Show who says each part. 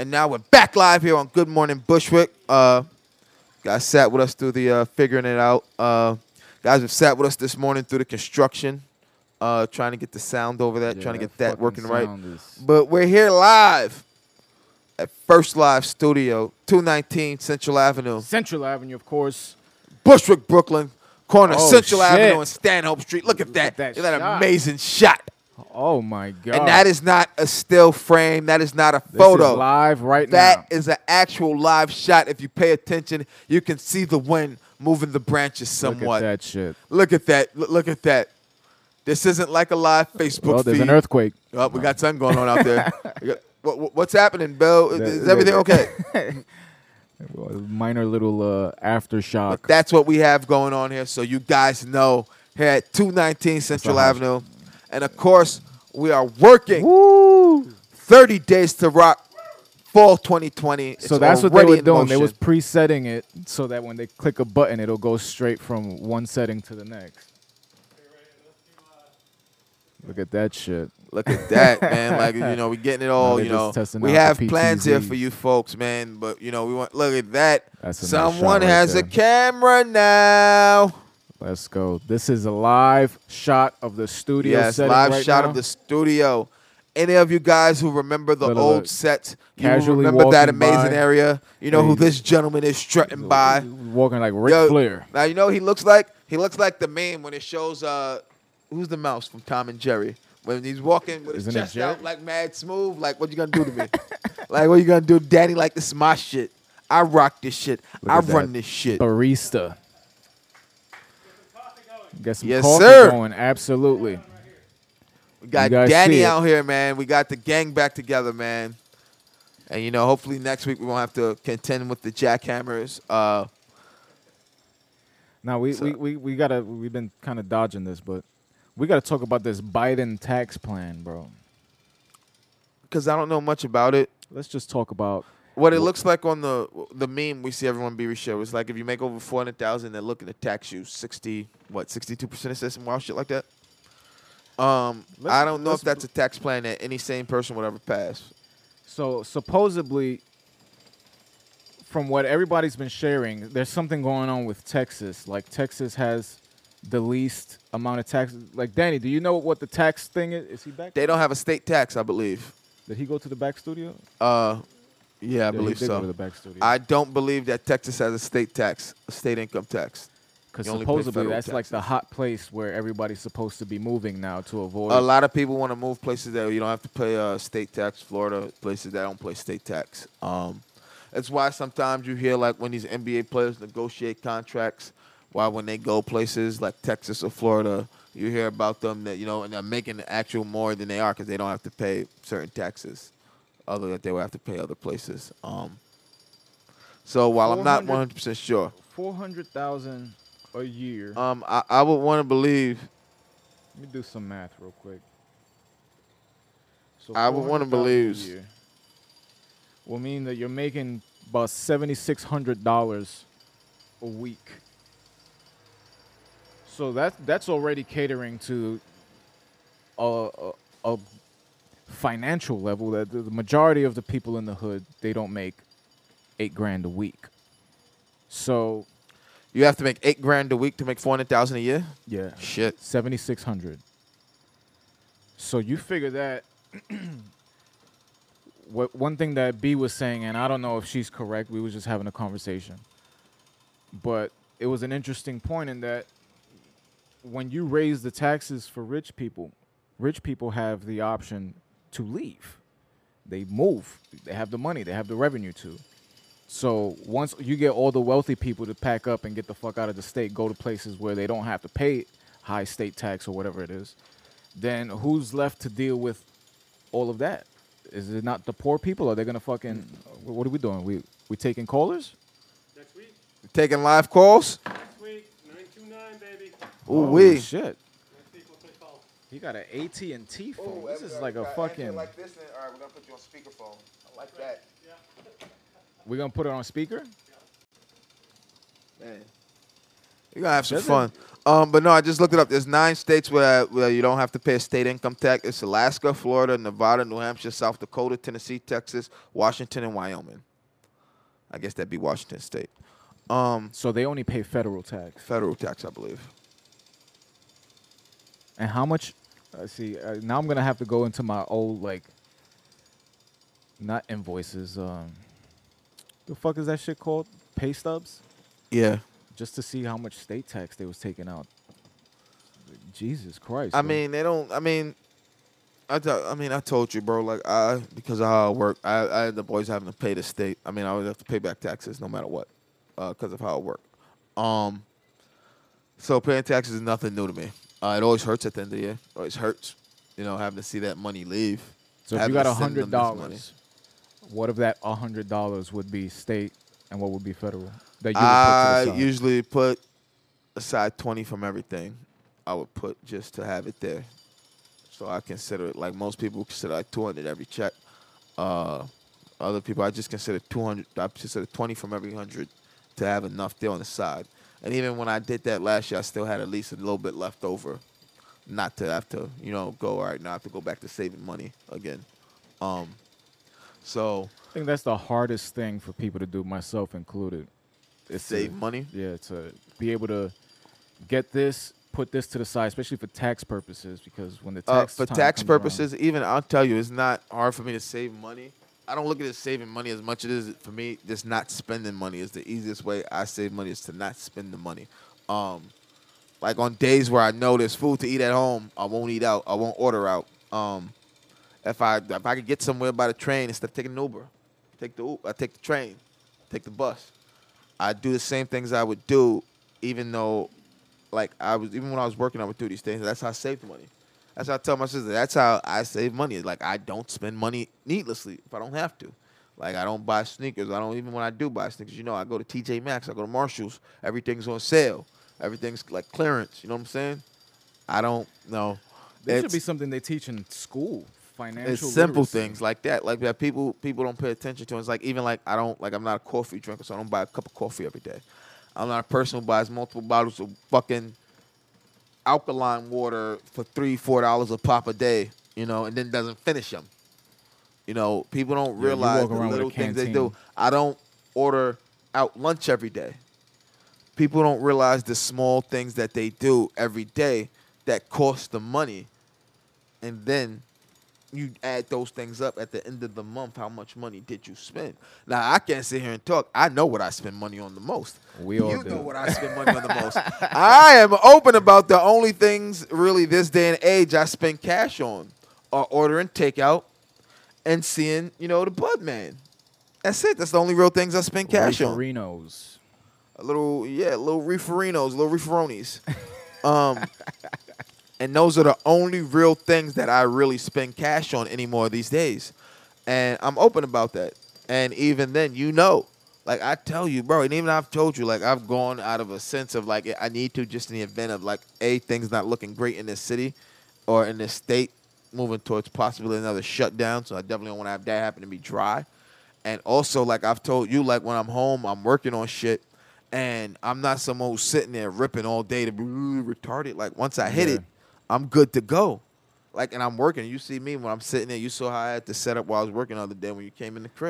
Speaker 1: And now we're back live here on Good Morning Bushwick. Uh, guys sat with us through the uh, figuring it out. Uh, guys have sat with us this morning through the construction, uh, trying to get the sound over that,
Speaker 2: Yeah,
Speaker 1: trying to get
Speaker 2: that
Speaker 1: that working right.
Speaker 2: is-
Speaker 1: But we're here live at First Live Studio, 219 Central Avenue,
Speaker 2: Central Avenue, of course.
Speaker 1: Bushwick, Brooklyn, corner
Speaker 2: Oh,
Speaker 1: Central
Speaker 2: shit.
Speaker 1: Avenue and Stanhope Street. Look at
Speaker 2: Look
Speaker 1: that.
Speaker 2: at that
Speaker 1: Look at that
Speaker 2: shot.
Speaker 1: amazing shot.
Speaker 2: Oh my god!
Speaker 1: And that is not a still frame. That is not a
Speaker 2: This is
Speaker 1: photo.
Speaker 2: live right
Speaker 1: That
Speaker 2: now.
Speaker 1: That is an actual live shot. If you pay attention, you can see the wind moving the branches somewhat.
Speaker 2: Look at that shit.
Speaker 1: Look at that. Look, at that. This isn't like a live Facebook
Speaker 2: Well, there's
Speaker 1: feed.
Speaker 2: an earthquake.
Speaker 1: Oh, we got something going on out there. What- what- what's happening, Bill? Is, is everything okay?
Speaker 2: Minor little uh, aftershock.
Speaker 1: But that's what we have going on here, so you guys know here at 219 Central. Avenue. And of course, we are working
Speaker 2: Woo!
Speaker 1: 30 days to rock fall 2020.
Speaker 2: So that's what they were
Speaker 1: in
Speaker 2: doing. They was presetting it so that when they click a button, it'll go straight from one setting to the next. Look at that shit.
Speaker 1: Look at that, man. Like you know, we getting it all.
Speaker 2: they're
Speaker 1: You know, we have plans here for you folks, man. But you know, we want look at that.
Speaker 2: Nice
Speaker 1: Someone
Speaker 2: right
Speaker 1: has a camera now.
Speaker 2: Let's go. This is a live shot of the studio
Speaker 1: Yes, live
Speaker 2: right
Speaker 1: shot
Speaker 2: now.
Speaker 1: of the studio. Any of you guys who remember the
Speaker 2: Little,
Speaker 1: old sets, you
Speaker 2: casually
Speaker 1: remember that amazing
Speaker 2: by.
Speaker 1: area. You know who this gentleman is strutting by.
Speaker 2: Walking like Ric
Speaker 1: Yo,
Speaker 2: Flair.
Speaker 1: Now you know he looks like. He looks like the meme when it shows uh, who's the mouse from Tom and Jerry when he's walking with his
Speaker 2: Isn't
Speaker 1: chest out like mad smooth. Like what you gonna do to me? like what you gonna do, Daddy? Like this is my shit. I rock this shit.
Speaker 2: Look
Speaker 1: I run this shit.
Speaker 2: Barista. Get some
Speaker 1: Yes,
Speaker 2: coffee
Speaker 1: sir.
Speaker 2: going. Absolutely.
Speaker 1: We got Danny out here, man. We got the gang back together, man. And you know, hopefully next week we won't have to contend with the jackhammers. Uh,
Speaker 2: Now we,
Speaker 1: So-
Speaker 2: we, we, we gotta we've been kind of dodging this, but we gotta talk about this Biden tax plan, bro.
Speaker 1: because I don't know much about it.
Speaker 2: Let's just talk about
Speaker 1: What it looks like on the the meme we see everyone be show is like if you make over four hundred thousand, they're looking to tax you sixty what sixty two percent. Says some wild shit like that. Um,
Speaker 2: Let's-
Speaker 1: I don't know if that's a tax plan that any sane person would ever pass.
Speaker 2: So supposedly, from what everybody's been sharing, there's something going on with Texas. Like Texas has the least amount of taxes. Like Danny, do you know what the tax thing is? Is he back?
Speaker 1: They don't have a state tax, I believe.
Speaker 2: Did he go to the back studio?
Speaker 1: Uh, yeah, I
Speaker 2: Yeah,
Speaker 1: believe
Speaker 2: he did Go to
Speaker 1: so.
Speaker 2: the back studio.
Speaker 1: I don't believe that Texas has a state tax, a state income tax.
Speaker 2: Because
Speaker 1: you only pay
Speaker 2: supposedly that's like the hot place where everybody's supposed to be moving now to avoid.
Speaker 1: A lot of people want to move places that you don't have to pay uh, state tax. Florida places that don't pay state tax. Um, that's why sometimes you hear like when these NBA players negotiate contracts, why when they go places like Texas or Florida, you hear about them that you know and they're making actual more than they are because they don't have to pay certain taxes, other that they will have to pay other places. Um, so while I'm not 100 percent sure,
Speaker 2: Four hundred thousand a year.
Speaker 1: um, I, I would want to believe
Speaker 2: Let me do some math real quick. So
Speaker 1: I would wanna believe-
Speaker 2: Will mean that you're making about seventy six hundred dollars a week. So that that's already catering to a, a, a financial level that the majority of the people in the hood they don't make eight grand a week. So
Speaker 1: you have to make eight grand a week to make four hundred thousand a year.
Speaker 2: yeah,
Speaker 1: Shit.
Speaker 2: 7600 so you figure that what one thing that b was saying and i don't know if she's correct we was just having a conversation but it was an interesting point in that when you raise the taxes for rich people rich people have the option to leave they move they have the money they have the revenue to so once you get all the wealthy people to pack up and get the fuck out of the state, go to places where they don't have to pay high state tax or whatever it is, then who's left to deal with all of that? Is it not the poor people? Are they gonna fucking? Mm. What are we doing? We we taking callers?
Speaker 3: Next week,
Speaker 1: Taking live calls.
Speaker 3: next week, 929, baby.
Speaker 1: Ooh
Speaker 2: Oh,
Speaker 1: we
Speaker 2: shit!
Speaker 3: Next week, we'll take calls.
Speaker 2: He got an AT and T phone. this is like a fucking.
Speaker 1: Like this, then, all right, we're gonna put you on speakerphone. I like that.
Speaker 2: We're gonna put it on speaker.
Speaker 1: Man. You're gonna have some
Speaker 2: Does it?
Speaker 1: fun. Um, but no, I just looked it up. There's nine states where where you don't have to pay a state income tax. It's Alaska, Florida, Nevada, New Hampshire, South Dakota, Tennessee, Texas, Washington, and Wyoming. I guess that'd be Washington State. Um,
Speaker 2: So they only pay federal tax.
Speaker 1: federal tax, I believe.
Speaker 2: And how much? I see. Uh, now I'm gonna have to go into my old like, not invoices. Um, the fuck is that shit called? Pay stubs,
Speaker 1: Yeah.
Speaker 2: just to see how much state tax they was taking out. Jesus Christ.
Speaker 1: I
Speaker 2: bro.
Speaker 1: mean, they don't. I mean, I, tell- I mean, I told you, bro. Like, I because of how I work, I, I end up always having to pay the state. I mean, I always have to pay back taxes no matter what, because of how I work. Um, so paying taxes is nothing new to me. Uh, it always hurts at the end of the year. It always hurts, you know, having to see that money leave.
Speaker 2: so if you got a hundred dollars, what of that a hundred dollars would be state and what would be federal? That you put
Speaker 1: I
Speaker 2: the
Speaker 1: usually put aside twenty from everything. I would put just to have it there. So I consider it like most people consider like two hundred every check. Uh, other people I just consider two hundred. I consider twenty from every hundred to have enough there on the side. And even when I did that last year, I still had at least a little bit left over, not to have to you know go all right now. I have to go back to saving money again. Um, so
Speaker 2: I think that's the hardest thing for people to do, myself included. To-
Speaker 1: save money.
Speaker 2: Yeah, to be able to get this, put this to the side, especially for tax purposes, because when the
Speaker 1: Uh,
Speaker 2: tax
Speaker 1: for
Speaker 2: time
Speaker 1: tax
Speaker 2: comes around-
Speaker 1: purposes, even I'll tell you, it's not hard for me to save money. I don't look at it as saving money as much as it is for me. Just not spending money is the easiest way I save money is to not spend the money. Um, like on days where I know there's food to eat at home, I won't eat out. I won't order out. Um, if I if I could get somewhere by the train instead of taking an Uber, take the I take the train, take the bus. I do the same things I would do, even though, like I was even when I was working, I would do these things. That's how I saved money. That's how I tell my sister. That's how I save money. Like I don't spend money needlessly if I don't have to. Like I don't buy sneakers. I don't even when I do buy sneakers. You know, I go to TJ Maxx. I go to Marshalls. Everything's on sale. Everything's like clearance. You know what I'm saying? I don't know.
Speaker 2: There should be something they teach in school. Financial.
Speaker 1: it's simple
Speaker 2: literacy.
Speaker 1: things like that. Like that people people don't pay attention to. It's like even like I don't like I'm not a coffee drinker, so I don't buy a cup of coffee every day. I'm not a person who buys multiple bottles of fucking alkaline water for three four dollars a pop a day, you know, and then doesn't finish them. You know, people don't
Speaker 2: Yeah,
Speaker 1: realize the little things they do. I don't order out lunch every day. People don't realize the small things that they do every day that cost them money, and then you add those things up at the end of the month. How much money did you spend? Now I can't sit here and talk. I know what I spend money on the most.
Speaker 2: We all
Speaker 1: you know what I spend money on the most. I am open about the only things really this day and age I spend cash on are ordering takeout and seeing you know the Bud Man. That's it. That's the only real things I spend cash on
Speaker 2: Reno's.
Speaker 1: a little yeah, little reeferinos, little reeferonis. Um, and those are the only real things that I really spend cash on anymore these days. And I'm open about that. And even then, you know, like I tell you, bro, and even I've told you, like I've gone out of a sense of like I need to just in the event of like a things not looking great in this city or in this state, moving towards possibly another shutdown. So I definitely don't want to have that happen to be dry. And also, like I've told you, like when I'm home, I'm working on shit, and I'm not someone who's sitting there ripping all day to be retarded. Like once I hit
Speaker 2: Yeah.
Speaker 1: it, I'm good to go. Like, and I'm working. You see me when I'm sitting there. You saw how I had to set up while I was working the other day when you came in the crib.